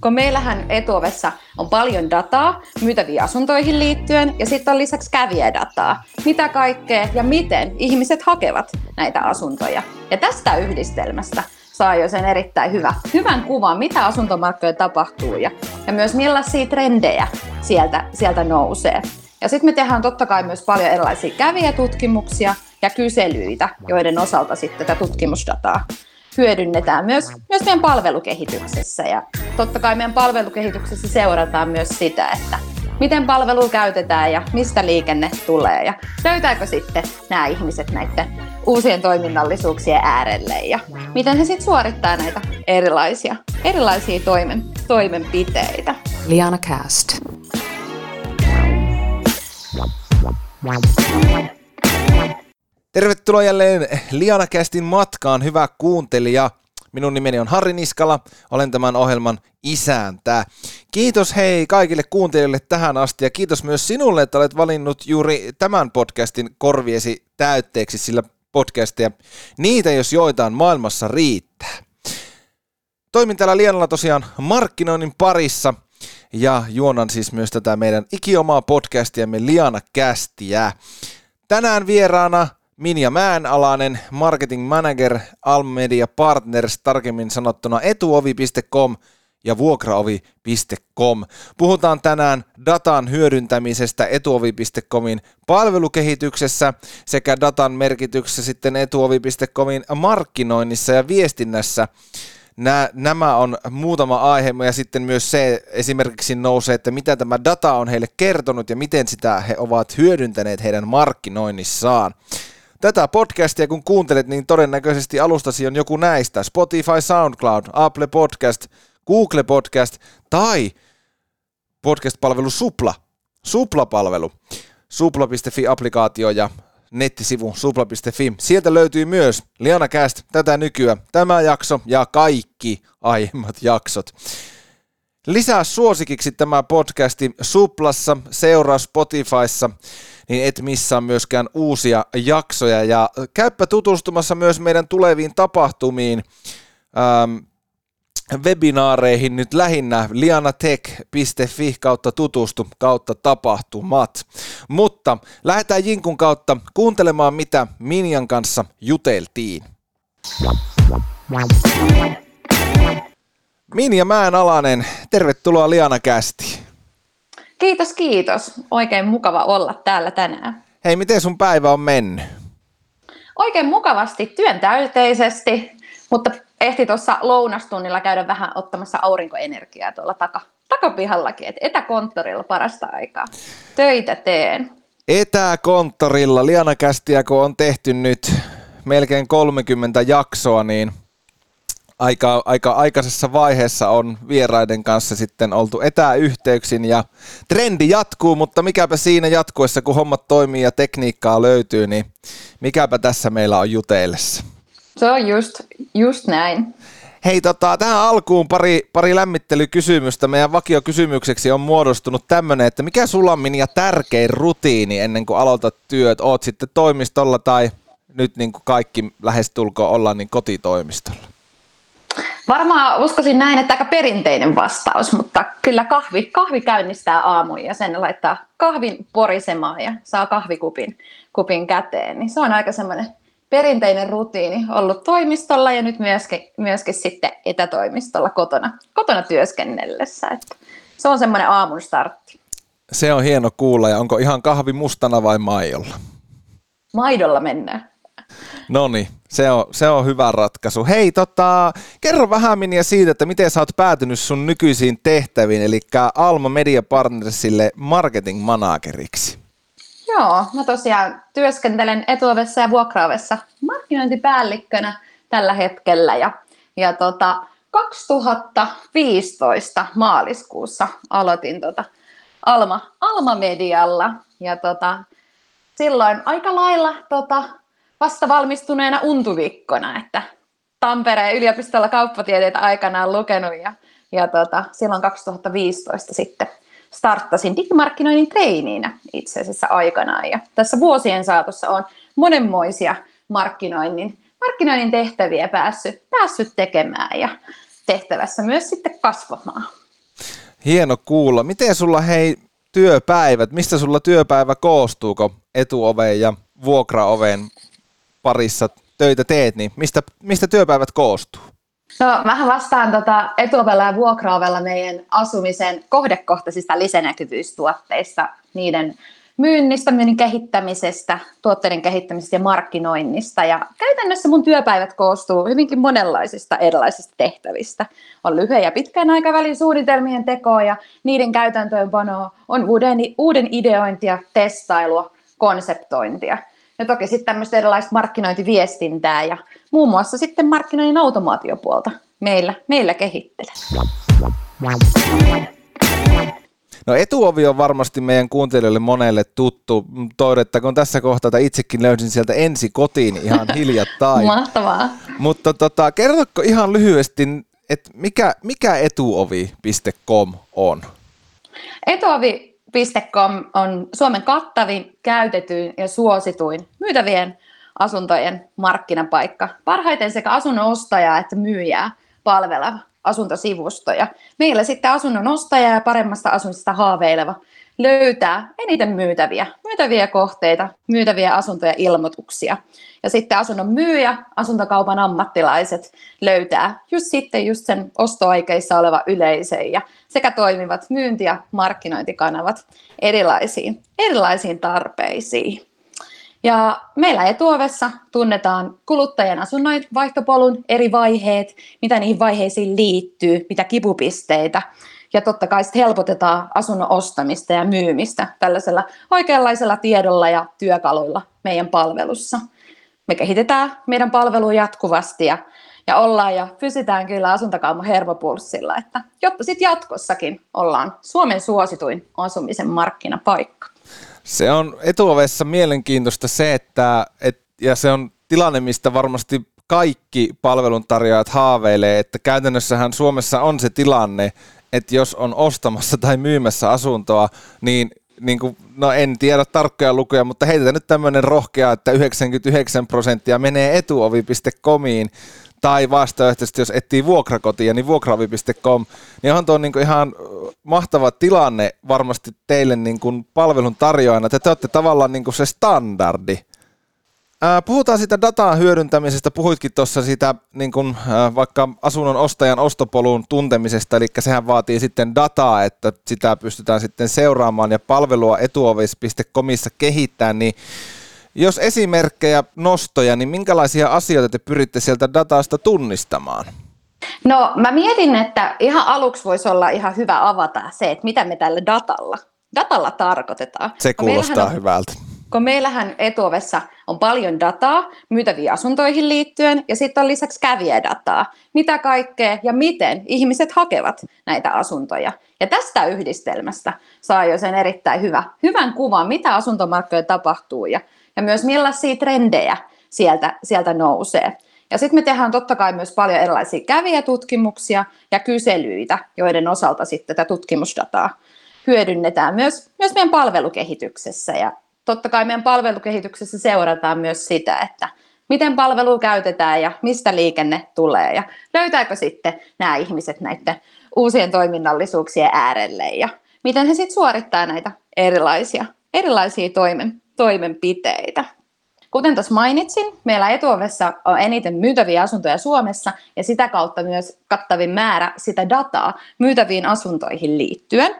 kun meillähän etuovessa on paljon dataa myytäviin asuntoihin liittyen ja sitten on lisäksi kävijädataa, mitä kaikkea ja miten ihmiset hakevat näitä asuntoja. Ja tästä yhdistelmästä saa jo sen erittäin hyvä, hyvän kuvan, mitä asuntomarkkinoilla tapahtuu ja, ja myös millaisia trendejä sieltä, sieltä nousee. Ja sitten me tehdään totta kai myös paljon erilaisia kävijätutkimuksia ja kyselyitä, joiden osalta sitten tätä tutkimusdataa hyödynnetään myös, myös meidän palvelukehityksessä. Ja totta kai meidän palvelukehityksessä seurataan myös sitä, että miten palvelu käytetään ja mistä liikenne tulee ja löytääkö sitten nämä ihmiset näiden uusien toiminnallisuuksien äärelle ja miten he sitten suorittaa näitä erilaisia, erilaisia toimen, toimenpiteitä. Liana Cast. Tervetuloa jälleen Liana Castin matkaan, hyvä kuuntelija. Minun nimeni on Harri Niskala, olen tämän ohjelman isäntä. Kiitos hei kaikille kuuntelijoille tähän asti ja kiitos myös sinulle, että olet valinnut juuri tämän podcastin korviesi täytteeksi, sillä podcasteja, niitä jos joitain maailmassa riittää. Toimin täällä Lianalla tosiaan markkinoinnin parissa ja juonan siis myös tätä meidän ikiomaa podcastiamme Liana Kästiä. Tänään vieraana Minja Mäenalainen, marketing manager Almedia Partners, tarkemmin sanottuna etuovi.com ja vuokraovi.com. Puhutaan tänään datan hyödyntämisestä etuovi.comin palvelukehityksessä sekä datan merkityksessä sitten etuovi.comin markkinoinnissa ja viestinnässä. Nä, nämä on muutama aihe ja sitten myös se esimerkiksi nousee, että mitä tämä data on heille kertonut ja miten sitä he ovat hyödyntäneet heidän markkinoinnissaan. Tätä podcastia kun kuuntelet, niin todennäköisesti alustasi on joku näistä. Spotify, SoundCloud, Apple Podcast, Google Podcast tai podcast-palvelu Supla. Supla-palvelu. Supla.fi-applikaatio ja nettisivu supla.fi. Sieltä löytyy myös Liana Cast, tätä nykyä, tämä jakso ja kaikki aiemmat jaksot. Lisää suosikiksi tämä podcasti Suplassa, seuraa Spotifyssa niin et missaa myöskään uusia jaksoja. Ja käyppä tutustumassa myös meidän tuleviin tapahtumiin, ähm, webinaareihin nyt lähinnä lianatech.fi kautta tutustu kautta tapahtumat. Mutta lähdetään Jinkun kautta kuuntelemaan, mitä Minjan kanssa juteltiin. Minja Mäenalainen, tervetuloa Liana Kästi. Kiitos, kiitos. Oikein mukava olla täällä tänään. Hei, miten sun päivä on mennyt? Oikein mukavasti, työntäyteisesti, mutta ehti tuossa lounastunnilla käydä vähän ottamassa aurinkoenergiaa tuolla taka, takapihallakin, että etäkonttorilla parasta aikaa. Töitä teen. Etäkonttorilla, Liana Kästiä, kun on tehty nyt melkein 30 jaksoa, niin aika, aika aikaisessa vaiheessa on vieraiden kanssa sitten oltu etäyhteyksin ja trendi jatkuu, mutta mikäpä siinä jatkuessa, kun hommat toimii ja tekniikkaa löytyy, niin mikäpä tässä meillä on jutellessa. Se on just, just näin. Hei, tota, tähän alkuun pari, pari lämmittelykysymystä. Meidän vakiokysymykseksi on muodostunut tämmöinen, että mikä sulla on Minja tärkein rutiini ennen kuin aloitat työt? Oot sitten toimistolla tai nyt niin kuin kaikki lähestulkoon ollaan niin kotitoimistolla? Varmaan uskoisin näin, että aika perinteinen vastaus, mutta kyllä kahvi, kahvi käynnistää aamuja ja sen laittaa kahvin porisemaan ja saa kahvikupin kupin käteen. Niin se on aika semmoinen perinteinen rutiini ollut toimistolla ja nyt myöskin, myöskin sitten etätoimistolla kotona, kotona työskennellessä. Että se on semmoinen aamun startti. Se on hieno kuulla ja onko ihan kahvi mustana vai maidolla? Maidolla mennään. No niin, se on, se on hyvä ratkaisu. Hei, tota, kerro vähän Minja siitä, että miten sä oot päätynyt sun nykyisiin tehtäviin, eli Alma Media Partnersille marketing manageriksi. Joo, mä tosiaan työskentelen etuovessa ja vuokraovessa markkinointipäällikkönä tällä hetkellä ja, ja tota, 2015 maaliskuussa aloitin tota Alma, Alma Medialla ja tota, silloin aika lailla tota, vasta valmistuneena untuvikkona, että Tampereen yliopistolla kauppatieteitä aikanaan lukenut ja, ja tota, silloin 2015 sitten starttasin digimarkkinoinnin treiniinä itse asiassa aikanaan. Ja tässä vuosien saatossa on monenmoisia markkinoinnin, markkinoinnin tehtäviä päässyt, päässyt tekemään ja tehtävässä myös sitten kasvamaan. Hieno kuulla. Miten sulla hei työpäivät, mistä sulla työpäivä koostuuko etuoveen ja vuokraoveen parissa töitä teet, niin mistä, mistä työpäivät koostuu? No, mä vastaan tota etuovella ja vuokraovella meidän asumisen kohdekohtaisista lisänäkyvyystuotteista, niiden myynnistä, myynnin kehittämisestä, tuotteiden kehittämisestä ja markkinoinnista. Ja käytännössä mun työpäivät koostuu hyvinkin monenlaisista erilaisista tehtävistä. On lyhyen ja pitkän aikavälin suunnitelmien tekoa ja niiden käytäntöönpanoa, on uuden, uuden ideointia, testailua, konseptointia. Ja toki sitten tämmöistä erilaista markkinointiviestintää ja muun muassa sitten markkinoinnin automaatiopuolta meillä, meillä kehittelen. No etuovi on varmasti meidän kuuntelijoille monelle tuttu. Toidettakoon tässä kohtaa, että itsekin löysin sieltä ensi kotiin ihan hiljattain. Mahtavaa. Mutta tota, kerrotko ihan lyhyesti, että mikä, mikä etuovi.com on? Etuovi.com on Suomen kattavin, käytetyin ja suosituin myytävien asuntojen markkinapaikka. Parhaiten sekä asunnon ostajaa että myyjää palveleva asuntosivustoja. Meillä sitten asunnon ostaja ja paremmasta asumisesta haaveileva löytää eniten myytäviä, myytäviä kohteita, myytäviä asuntoja, ilmoituksia. Ja sitten asunnon myyjä, asuntokaupan ammattilaiset löytää just sitten just sen ostoaikeissa oleva yleisön ja sekä toimivat myynti- ja markkinointikanavat erilaisiin, erilaisiin tarpeisiin. Ja meillä etuovessa tunnetaan kuluttajien asunnonvaihtopolun eri vaiheet, mitä niihin vaiheisiin liittyy, mitä kipupisteitä. Ja totta kai sitten helpotetaan asunnon ostamista ja myymistä tällaisella oikeanlaisella tiedolla ja työkaluilla meidän palvelussa. Me kehitetään meidän palvelua jatkuvasti ja, ja ollaan ja pysytään kyllä asuntokaupan hermopulssilla, että jotta sitten jatkossakin ollaan Suomen suosituin asumisen markkinapaikka. Se on etuovessa mielenkiintoista se, että et, ja se on tilanne, mistä varmasti kaikki palveluntarjoajat haaveilee, että käytännössähän Suomessa on se tilanne, että jos on ostamassa tai myymässä asuntoa, niin, niin kuin, no en tiedä tarkkoja lukuja, mutta heitetään nyt tämmöinen rohkea, että 99 prosenttia menee etuovi.comiin tai vastaehtoisesti, jos etsii vuokrakotia, niin vuokravi.com, niin onhan tuo niin ihan mahtava tilanne varmasti teille niin kuin palvelun tarjoajana, että te olette tavallaan niin kuin se standardi. Puhutaan siitä datan hyödyntämisestä, puhuitkin tuossa siitä niin kuin, ää, vaikka asunnon ostajan ostopolun tuntemisesta, eli sehän vaatii sitten dataa, että sitä pystytään sitten seuraamaan ja palvelua etuovis.comissa kehittämään, niin jos esimerkkejä, nostoja, niin minkälaisia asioita te pyritte sieltä datasta tunnistamaan? No mä mietin, että ihan aluksi voisi olla ihan hyvä avata se, että mitä me tällä datalla, datalla tarkoitetaan. Se kuulostaa on, hyvältä. Kun meillähän etuovessa on paljon dataa myytäviin asuntoihin liittyen ja sitten on lisäksi kävijädataa, mitä kaikkea ja miten ihmiset hakevat näitä asuntoja. Ja tästä yhdistelmästä saa jo sen erittäin hyvä, hyvän kuvan, mitä asuntomarkkinoilla tapahtuu ja ja myös millaisia trendejä sieltä, sieltä nousee. Ja sitten me tehdään totta kai myös paljon erilaisia kävijätutkimuksia ja kyselyitä, joiden osalta sitten tätä tutkimusdataa hyödynnetään myös, myös meidän palvelukehityksessä. Ja totta kai meidän palvelukehityksessä seurataan myös sitä, että miten palvelu käytetään ja mistä liikenne tulee ja löytääkö sitten nämä ihmiset näiden uusien toiminnallisuuksien äärelle ja miten he sitten suorittaa näitä erilaisia, erilaisia toimen, toimenpiteitä. Kuten tuossa mainitsin, meillä etuovessa on eniten myytäviä asuntoja Suomessa ja sitä kautta myös kattavin määrä sitä dataa myytäviin asuntoihin liittyen.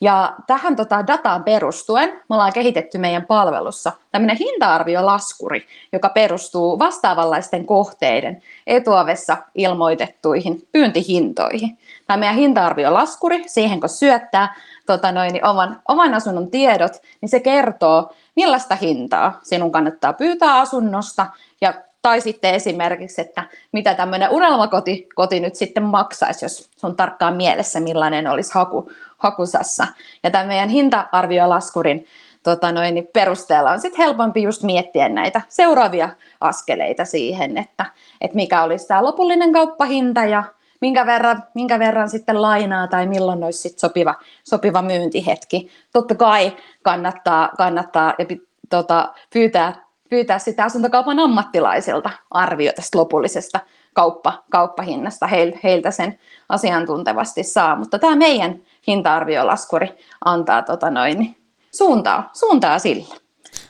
Ja tähän tota dataan perustuen me ollaan kehitetty meidän palvelussa tämmöinen hinta-arviolaskuri, joka perustuu vastaavanlaisten kohteiden etuovessa ilmoitettuihin pyyntihintoihin. Tämä meidän hinta-arviolaskuri, siihen kun syöttää tota noin, niin oman, oman asunnon tiedot, niin se kertoo, millaista hintaa sinun kannattaa pyytää asunnosta ja tai sitten esimerkiksi, että mitä tämmöinen unelmakoti koti nyt sitten maksaisi, jos sun tarkkaan mielessä, millainen olisi haku, hakusassa. Ja tämän meidän hinta-arviolaskurin tota noin, niin perusteella on sitten helpompi just miettiä näitä seuraavia askeleita siihen, että, että mikä olisi tämä lopullinen kauppahinta ja minkä verran, minkä verran sitten lainaa tai milloin olisi sitten sopiva, sopiva myyntihetki. Totta kai kannattaa, kannattaa ja tota, pyytää, pyytää sitä asuntokaupan ammattilaisilta arvio tästä lopullisesta kauppa, kauppahinnasta heiltä sen asiantuntevasti saa. Mutta tämä meidän hinta-arviolaskuri antaa tota noin, suuntaa, suuntaa sillä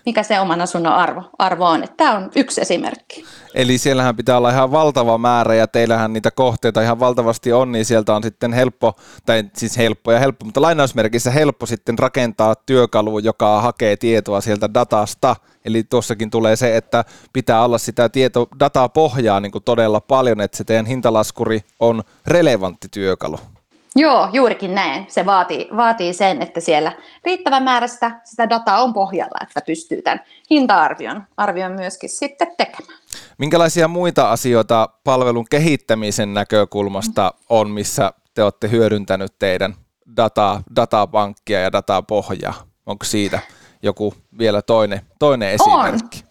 mikä se oman asunnon arvo, arvo on. Tämä on yksi esimerkki. Eli siellähän pitää olla ihan valtava määrä ja teillähän niitä kohteita ihan valtavasti on, niin sieltä on sitten helppo, tai siis helppo ja helppo, mutta lainausmerkissä helppo sitten rakentaa työkalu, joka hakee tietoa sieltä datasta. Eli tuossakin tulee se, että pitää olla sitä tieto, dataa pohjaa niin kuin todella paljon, että se teidän hintalaskuri on relevantti työkalu. Joo, juurikin näin. Se vaatii, vaatii sen, että siellä riittävä määrä sitä, sitä dataa on pohjalla, että pystyy tämän hinta-arvion arvion myöskin sitten tekemään. Minkälaisia muita asioita palvelun kehittämisen näkökulmasta on, missä te olette hyödyntänyt teidän dataa, datapankkia ja datapohjaa? Onko siitä joku vielä toinen, toinen esimerkki?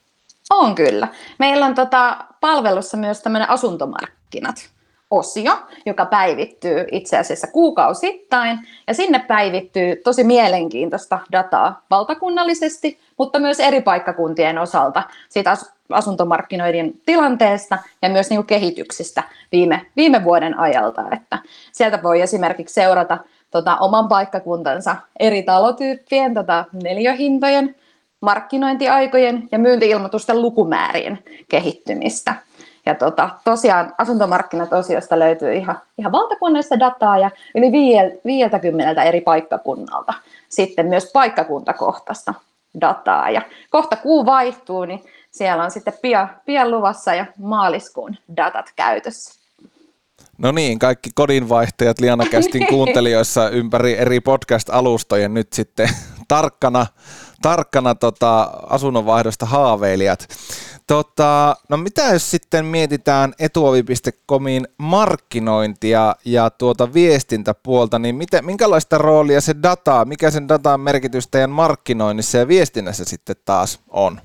On, on kyllä. Meillä on tota palvelussa myös tämmöinen asuntomarkkinat osio, joka päivittyy itse asiassa kuukausittain, ja sinne päivittyy tosi mielenkiintoista dataa valtakunnallisesti, mutta myös eri paikkakuntien osalta siitä asuntomarkkinoiden tilanteesta ja myös niin kehityksistä viime, viime vuoden ajalta. Että sieltä voi esimerkiksi seurata tota, oman paikkakuntansa eri talotyyppien tota, neljöhintojen, markkinointiaikojen ja myyntiilmoitusten lukumäärien kehittymistä. Ja tota, tosiaan asuntomarkkinatosiosta löytyy ihan, ihan valtakunnallista dataa ja yli 50 eri paikkakunnalta sitten myös paikkakuntakohtaista dataa. Ja kohta kuu vaihtuu, niin siellä on sitten pian, pian luvassa ja maaliskuun datat käytössä. No niin, kaikki kodinvaihtajat Liana Kästin kuuntelijoissa ympäri eri podcast-alustojen nyt sitten tarkkana, tarkkana tota asunnonvaihdosta haaveilijat. Tota, no mitä jos sitten mietitään etuovi.comin markkinointia ja tuota viestintäpuolta, niin mitä, minkälaista roolia se data, mikä sen datan merkitys teidän markkinoinnissa ja viestinnässä sitten taas on?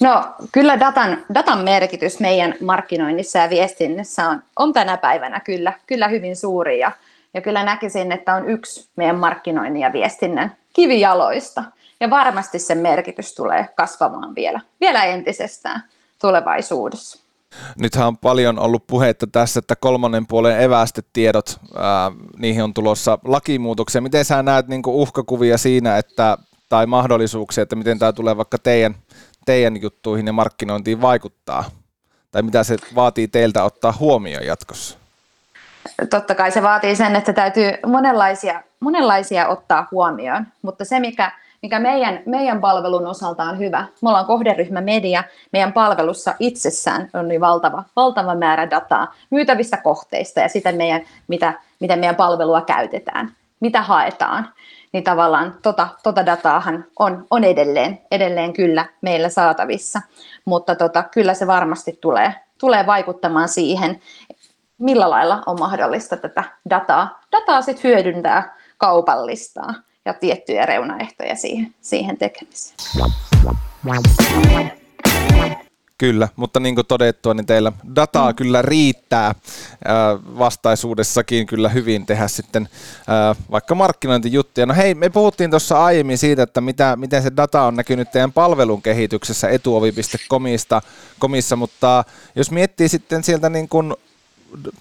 No kyllä datan, datan merkitys meidän markkinoinnissa ja viestinnässä on, on tänä päivänä kyllä, kyllä hyvin suuri ja, ja kyllä näkisin, että on yksi meidän markkinoinnin ja viestinnän kivijaloista – ja varmasti sen merkitys tulee kasvamaan vielä, vielä entisestään tulevaisuudessa. Nythän on paljon ollut puhetta tässä, että kolmannen puolen evästetiedot, ää, niihin on tulossa lakimuutoksia. Miten sä näet niin uhkakuvia siinä, että, tai mahdollisuuksia, että miten tämä tulee vaikka teidän, teidän juttuihin ja markkinointiin vaikuttaa? Tai mitä se vaatii teiltä ottaa huomioon jatkossa? Totta kai se vaatii sen, että täytyy monenlaisia, monenlaisia ottaa huomioon, mutta se mikä mikä meidän, meidän palvelun osalta on hyvä. Me ollaan kohderyhmä media, meidän palvelussa itsessään on niin valtava, valtava määrä dataa myytävistä kohteista ja sitä meidän, mitä, miten meidän palvelua käytetään, mitä haetaan. Niin tavallaan tota, tota dataahan on, on edelleen, edelleen kyllä meillä saatavissa, mutta tota, kyllä se varmasti tulee, tulee vaikuttamaan siihen, millä lailla on mahdollista tätä dataa, dataa sit hyödyntää, kaupallistaa ja tiettyjä reunaehtoja siihen, siihen tekemiseen. Kyllä, mutta niin kuin todettua, niin teillä dataa mm. kyllä riittää vastaisuudessakin kyllä hyvin tehdä sitten vaikka markkinointijuttuja. No hei, me puhuttiin tuossa aiemmin siitä, että mitä, miten se data on näkynyt teidän palvelun kehityksessä etuovi.comissa, komissa, mutta jos miettii sitten sieltä niin kuin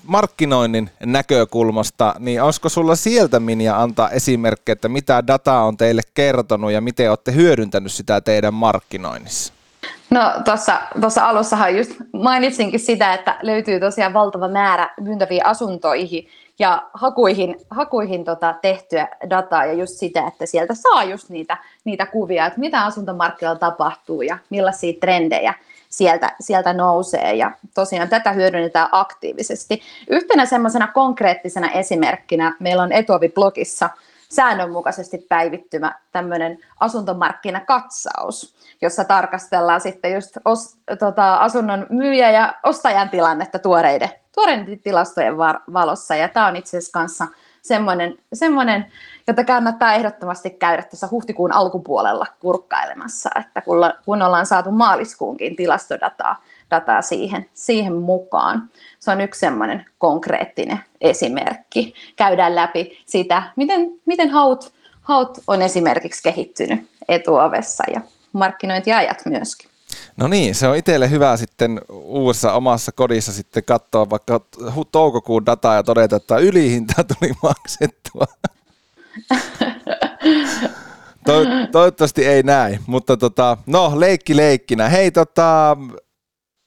markkinoinnin näkökulmasta, niin olisiko sulla sieltä Minja antaa esimerkkejä, että mitä dataa on teille kertonut ja miten olette hyödyntänyt sitä teidän markkinoinnissa? No tuossa alussahan just mainitsinkin sitä, että löytyy tosiaan valtava määrä myyntäviä asuntoihin ja hakuihin, hakuihin tota tehtyä dataa ja just sitä, että sieltä saa just niitä, niitä kuvia, että mitä asuntomarkkinoilla tapahtuu ja millaisia trendejä sieltä, sieltä nousee ja tosiaan tätä hyödynnetään aktiivisesti. Yhtenä semmoisena konkreettisena esimerkkinä meillä on Etuovi-blogissa säännönmukaisesti päivittymä tämmöinen asuntomarkkinakatsaus, jossa tarkastellaan sitten just os, tota, asunnon myyjä ja ostajan tilannetta tuoreiden, tuoreiden tilastojen valossa. Ja tämä on itse asiassa kanssa semmoinen, semmoinen, jota kannattaa ehdottomasti käydä tässä huhtikuun alkupuolella kurkkailemassa, että kun, ollaan saatu maaliskuunkin tilastodataa dataa siihen, siihen mukaan. Se on yksi semmoinen konkreettinen esimerkki. Käydään läpi sitä, miten, miten haut, haut on esimerkiksi kehittynyt etuovessa ja markkinointiajat myöskin. No niin, se on itselle hyvä sitten uudessa omassa kodissa sitten katsoa vaikka toukokuun dataa ja todeta, että ylihinta tuli maksettua. To- toivottavasti ei näin, mutta tota, no leikki leikkinä. Hei tota,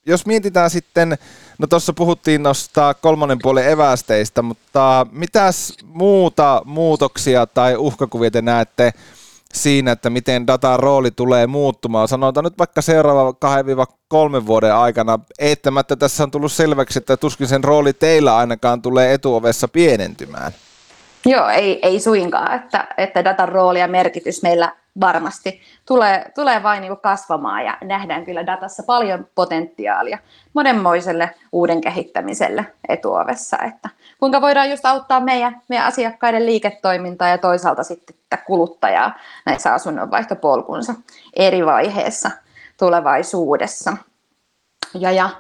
jos mietitään sitten, no tuossa puhuttiin noista kolmannen puolen evästeistä, mutta mitäs muuta muutoksia tai uhkakuvia te näette siinä, että miten datan rooli tulee muuttumaan? Sanotaan nyt vaikka seuraava 2-3 vuoden aikana. Eittämättä tässä on tullut selväksi, että tuskin sen rooli teillä ainakaan tulee etuovessa pienentymään. Joo, ei, ei suinkaan, että, että datan rooli ja merkitys meillä varmasti tulee, tulee vain niin kasvamaan ja nähdään kyllä datassa paljon potentiaalia monenmoiselle uuden kehittämiselle etuovessa, että kuinka voidaan just auttaa meidän, meidän asiakkaiden liiketoimintaa ja toisaalta sitten kuluttajaa näissä asunnonvaihtopolkunsa eri vaiheessa tulevaisuudessa. Ja, ja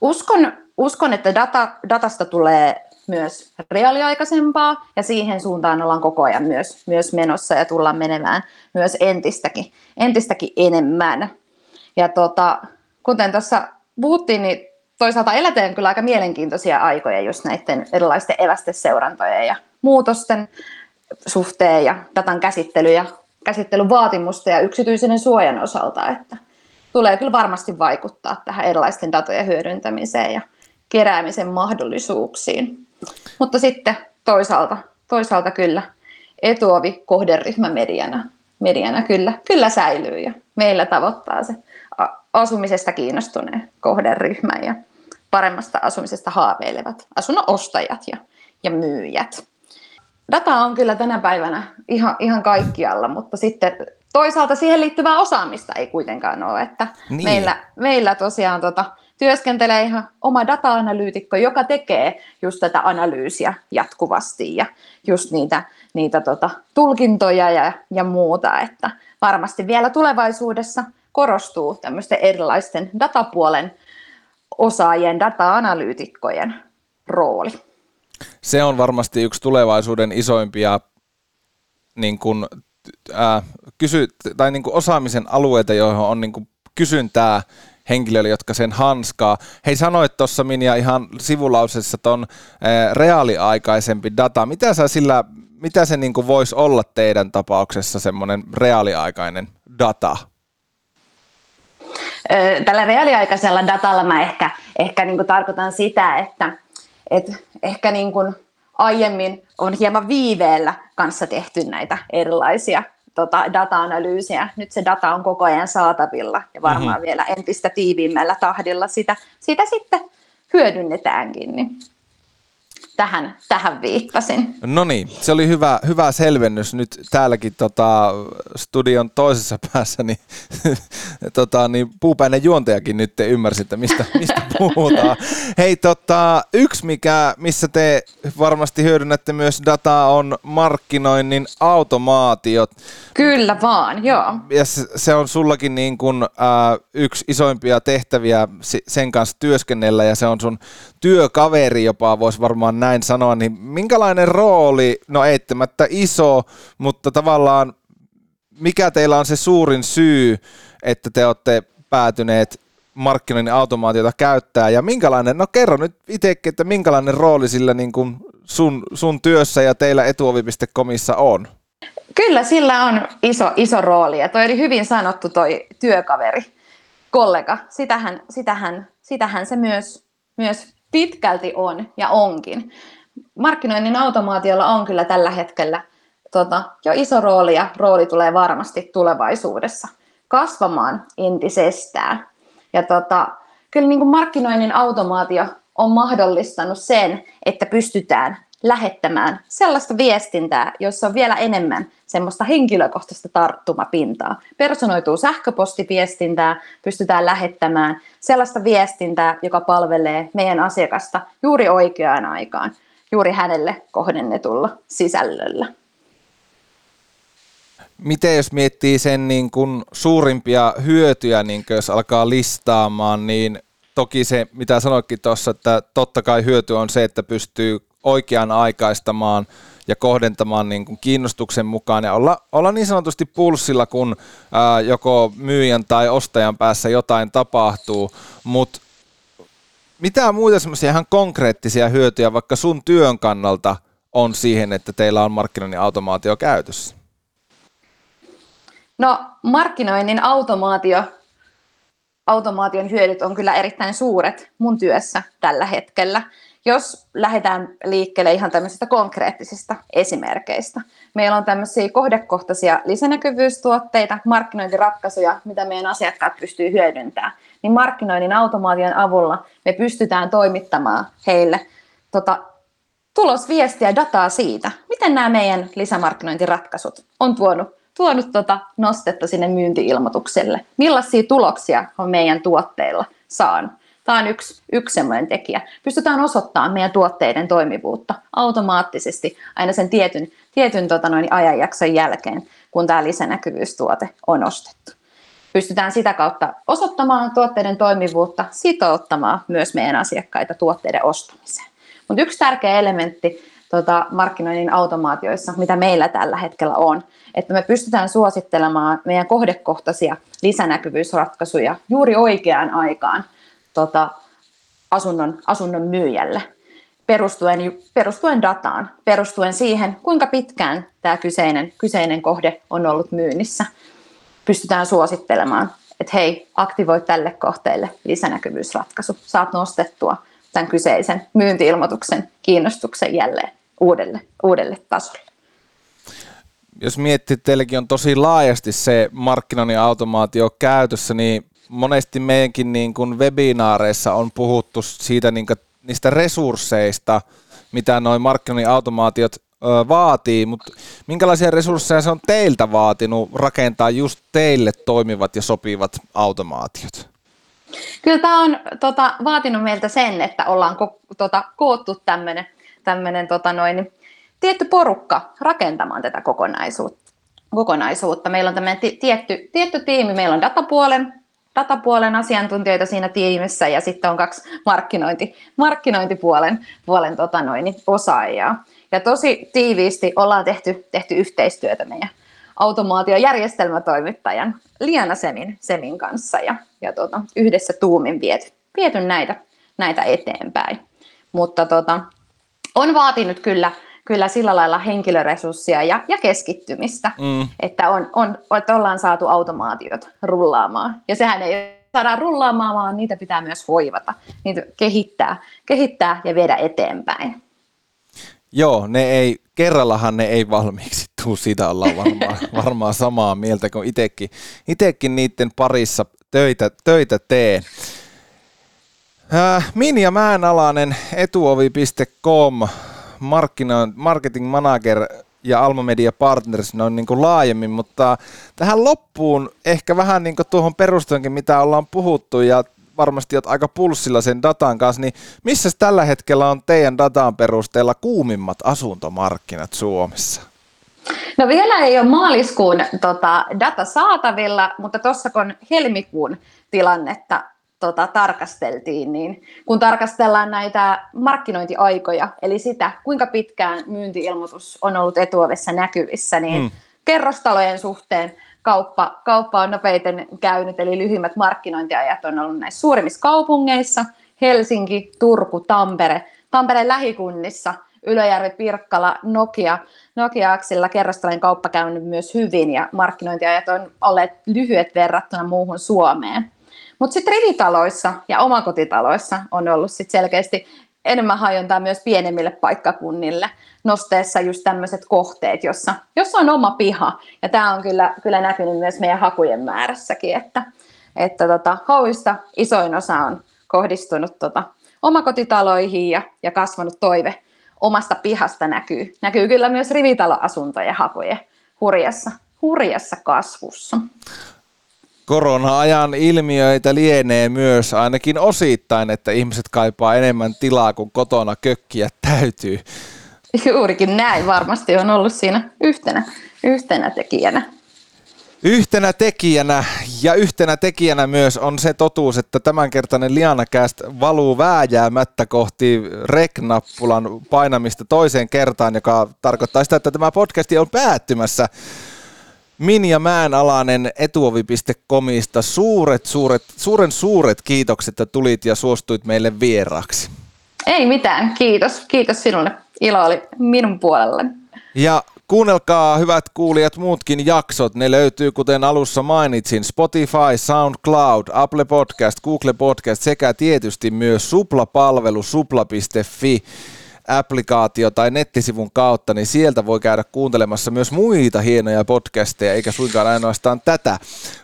uskon, uskon, että data, datasta tulee myös reaaliaikaisempaa ja siihen suuntaan ollaan koko ajan myös, myös menossa ja tullaan menemään myös entistäkin, entistäkin enemmän. Ja tota, kuten tuossa puhuttiin, niin toisaalta eletään kyllä aika mielenkiintoisia aikoja just näiden erilaisten evästeseurantojen ja muutosten suhteen ja datan käsittely ja käsittelyn vaatimusten ja yksityisen suojan osalta, että tulee kyllä varmasti vaikuttaa tähän erilaisten datojen hyödyntämiseen ja keräämisen mahdollisuuksiin. Mutta sitten toisaalta, toisaalta kyllä etuovi kohderyhmä mediana, mediana kyllä, kyllä säilyy ja meillä tavoittaa se asumisesta kiinnostuneen kohderyhmä ja paremmasta asumisesta haaveilevat asunnon ostajat ja, ja myyjät. Data on kyllä tänä päivänä ihan, ihan kaikkialla, mutta sitten toisaalta siihen liittyvää osaamista ei kuitenkaan ole. Että niin. meillä, meillä tosiaan tota, työskentelee ihan oma data-analyytikko, joka tekee just tätä analyysiä jatkuvasti ja just niitä, niitä tota, tulkintoja ja, ja muuta, että varmasti vielä tulevaisuudessa korostuu tämmöisten erilaisten datapuolen osaajien, data-analyytikkojen rooli. Se on varmasti yksi tulevaisuuden isoimpia niin kuin, äh, kysy, tai niin kuin osaamisen alueita, joihin on niin kuin kysyntää henkilöille, jotka sen hanskaa. Hei, sanoit tuossa Minja ihan sivulausessa ton äh, reaaliaikaisempi data. Mitä sä sillä, mitä se niin voisi olla teidän tapauksessa semmoinen reaaliaikainen data? Tällä reaaliaikaisella datalla mä ehkä, ehkä niin tarkoitan sitä, että et ehkä niin aiemmin on hieman viiveellä kanssa tehty näitä erilaisia tota, data-analyysiä. Nyt se data on koko ajan saatavilla ja varmaan mm-hmm. vielä entistä tiiviimmällä tahdilla sitä, sitä sitten hyödynnetäänkin. Niin tähän, tähän viittasin. No niin, se oli hyvä, hyvä selvennys. Nyt täälläkin tota, studion toisessa päässä, niin, tota, niin puupäinen juontajakin nyt ymmärsi, että mistä, mistä puhutaan. Hei, tota, yksi mikä, missä te varmasti hyödynnätte myös dataa, on markkinoinnin automaatiot. Kyllä vaan, joo. Ja se, se on sullakin niin kuin, äh, yksi isoimpia tehtäviä sen kanssa työskennellä, ja se on sun työkaveri jopa, voisi varmaan näin sanoa, niin minkälainen rooli, no eittämättä iso, mutta tavallaan mikä teillä on se suurin syy, että te olette päätyneet markkinoinnin automaatiota käyttää ja minkälainen, no kerro nyt itsekin, että minkälainen rooli sillä niin kuin sun, sun työssä ja teillä etuovi.comissa on? Kyllä sillä on iso, iso rooli ja toi oli hyvin sanottu toi työkaveri, kollega. Sitähän, sitähän, sitähän se myös, myös pitkälti on ja onkin. Markkinoinnin automaatiolla on kyllä tällä hetkellä tota, jo iso rooli ja rooli tulee varmasti tulevaisuudessa kasvamaan entisestään. Ja tota, kyllä niin kuin markkinoinnin automaatio on mahdollistanut sen, että pystytään lähettämään sellaista viestintää, jossa on vielä enemmän semmoista henkilökohtaista tarttumapintaa. Personoituu sähköpostiviestintää, pystytään lähettämään sellaista viestintää, joka palvelee meidän asiakasta juuri oikeaan aikaan, juuri hänelle kohdennetulla sisällöllä. Miten jos miettii sen niin kuin suurimpia hyötyjä, niin jos alkaa listaamaan, niin toki se, mitä sanoitkin tuossa, että totta kai hyöty on se, että pystyy oikean aikaistamaan ja kohdentamaan niin kuin kiinnostuksen mukaan ja olla, olla niin sanotusti pulssilla, kun ää, joko myyjän tai ostajan päässä jotain tapahtuu, mutta mitä muita semmoisia ihan konkreettisia hyötyjä vaikka sun työn kannalta on siihen, että teillä on markkinoinnin automaatio käytössä? No markkinoinnin automaatio, automaation hyödyt on kyllä erittäin suuret mun työssä tällä hetkellä. Jos lähdetään liikkeelle ihan tämmöisistä konkreettisista esimerkkeistä. Meillä on tämmöisiä kohdekohtaisia lisänäkyvyystuotteita, markkinointiratkaisuja, mitä meidän asiakkaat pystyy hyödyntämään. Niin markkinoinnin automaation avulla me pystytään toimittamaan heille tota, tulosviestiä, dataa siitä, miten nämä meidän lisämarkkinointiratkaisut on tuonut tuonut tuota nostetta sinne myyntiilmoitukselle. Millaisia tuloksia on meidän tuotteilla saanut? Tämä on yksi, yksi sellainen tekijä. Pystytään osoittamaan meidän tuotteiden toimivuutta automaattisesti aina sen tietyn, tietyn tota noin, ajanjakson jälkeen, kun tämä lisänäkyvyystuote on ostettu. Pystytään sitä kautta osoittamaan tuotteiden toimivuutta, sitouttamaan myös meidän asiakkaita tuotteiden ostamiseen. Mutta yksi tärkeä elementti tota, markkinoinnin automaatioissa, mitä meillä tällä hetkellä on, että me pystytään suosittelemaan meidän kohdekohtaisia lisänäkyvyysratkaisuja juuri oikeaan aikaan tota, asunnon, asunnon myyjälle perustuen, perustuen dataan, perustuen siihen, kuinka pitkään tämä kyseinen, kyseinen kohde on ollut myynnissä. Pystytään suosittelemaan, että hei, aktivoi tälle kohteelle lisänäkyvyysratkaisu. Saat nostettua tämän kyseisen myyntiilmoituksen kiinnostuksen jälleen uudelle, uudelle tasolle jos miettii, että teilläkin on tosi laajasti se markkinoinnin automaatio käytössä, niin monesti meidänkin niin kuin webinaareissa on puhuttu siitä niin kuin, niistä resursseista, mitä noin markkinoinnin automaatiot vaatii, mutta minkälaisia resursseja se on teiltä vaatinut rakentaa just teille toimivat ja sopivat automaatiot? Kyllä tämä on tota, vaatinut meiltä sen, että ollaan ko, tota, koottu tämmöinen tota noin, tietty porukka rakentamaan tätä kokonaisuutta. kokonaisuutta. Meillä on tämmöinen tietty, tietty tiimi, meillä on datapuolen, datapuolen asiantuntijoita siinä tiimissä ja sitten on kaksi markkinointi, markkinointipuolen puolen, tota noin, osaajaa. Ja tosi tiiviisti ollaan tehty, tehty yhteistyötä meidän automaatiojärjestelmätoimittajan Liana Semin, Semin kanssa ja, ja tota, yhdessä tuumin viety, viety näitä, näitä eteenpäin. Mutta tota, on vaatinut kyllä kyllä sillä lailla henkilöresurssia ja, ja keskittymistä, mm. että, on, on, että ollaan saatu automaatiot rullaamaan. Ja sehän ei saada rullaamaan, vaan niitä pitää myös hoivata, niitä kehittää, kehittää ja viedä eteenpäin. Joo, ne ei, kerrallahan ne ei valmiiksi tuu, siitä ollaan varmaan, varmaan samaa mieltä, kun itekin, itekin niiden parissa töitä, töitä teen. Äh, Minja Mäenalainen, etuovi.com, marketing manager ja Alma Media Partners noin niin kuin laajemmin, mutta tähän loppuun ehkä vähän niin kuin tuohon perustuenkin, mitä ollaan puhuttu ja varmasti olet aika pulssilla sen datan kanssa, niin missä tällä hetkellä on teidän datan perusteella kuumimmat asuntomarkkinat Suomessa? No vielä ei ole maaliskuun tota, data saatavilla, mutta tuossa kun helmikuun tilannetta tota, tarkasteltiin, niin kun tarkastellaan näitä markkinointiaikoja, eli sitä, kuinka pitkään myyntiilmoitus on ollut etuovessa näkyvissä, niin mm. kerrostalojen suhteen kauppa, kauppa on nopeiten käynyt, eli lyhyimmät markkinointiajat on ollut näissä suurimmissa kaupungeissa, Helsinki, Turku, Tampere, Tampereen lähikunnissa, Ylöjärvi, Pirkkala, Nokia, Nokia-aksilla kerrostalojen kauppa käynyt myös hyvin ja markkinointiajat on olleet lyhyet verrattuna muuhun Suomeen. Mutta sitten rivitaloissa ja omakotitaloissa on ollut sit selkeästi enemmän hajontaa myös pienemmille paikkakunnille nosteessa just tämmöiset kohteet, jossa, jossa on oma piha. Ja tämä on kyllä, kyllä näkynyt myös meidän hakujen määrässäkin, että, että tota, hauista isoin osa on kohdistunut tota, omakotitaloihin ja, ja kasvanut toive omasta pihasta näkyy. Näkyy kyllä myös rivitaloasuntojen hakujen hurjassa, hurjassa kasvussa korona-ajan ilmiöitä lienee myös ainakin osittain, että ihmiset kaipaa enemmän tilaa, kuin kotona kökkiä täytyy. Juurikin näin varmasti on ollut siinä yhtenä, yhtenä tekijänä. Yhtenä tekijänä ja yhtenä tekijänä myös on se totuus, että tämänkertainen Lianakäst valuu vääjäämättä kohti rek-nappulan painamista toiseen kertaan, joka tarkoittaa sitä, että tämä podcasti on päättymässä. Minja Mäenalainen etuovi.comista suuret, suuret, suuren suuret kiitokset, että tulit ja suostuit meille vieraaksi. Ei mitään, kiitos. Kiitos sinulle. Ilo oli minun puolellani. Ja Kuunnelkaa hyvät kuulijat muutkin jaksot. Ne löytyy, kuten alussa mainitsin, Spotify, SoundCloud, Apple Podcast, Google Podcast sekä tietysti myös Supla-palvelu supla.fi applikaatio tai nettisivun kautta, niin sieltä voi käydä kuuntelemassa myös muita hienoja podcasteja, eikä suinkaan ainoastaan tätä.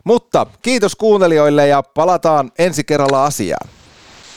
Mutta kiitos kuuntelijoille ja palataan ensi kerralla asiaan.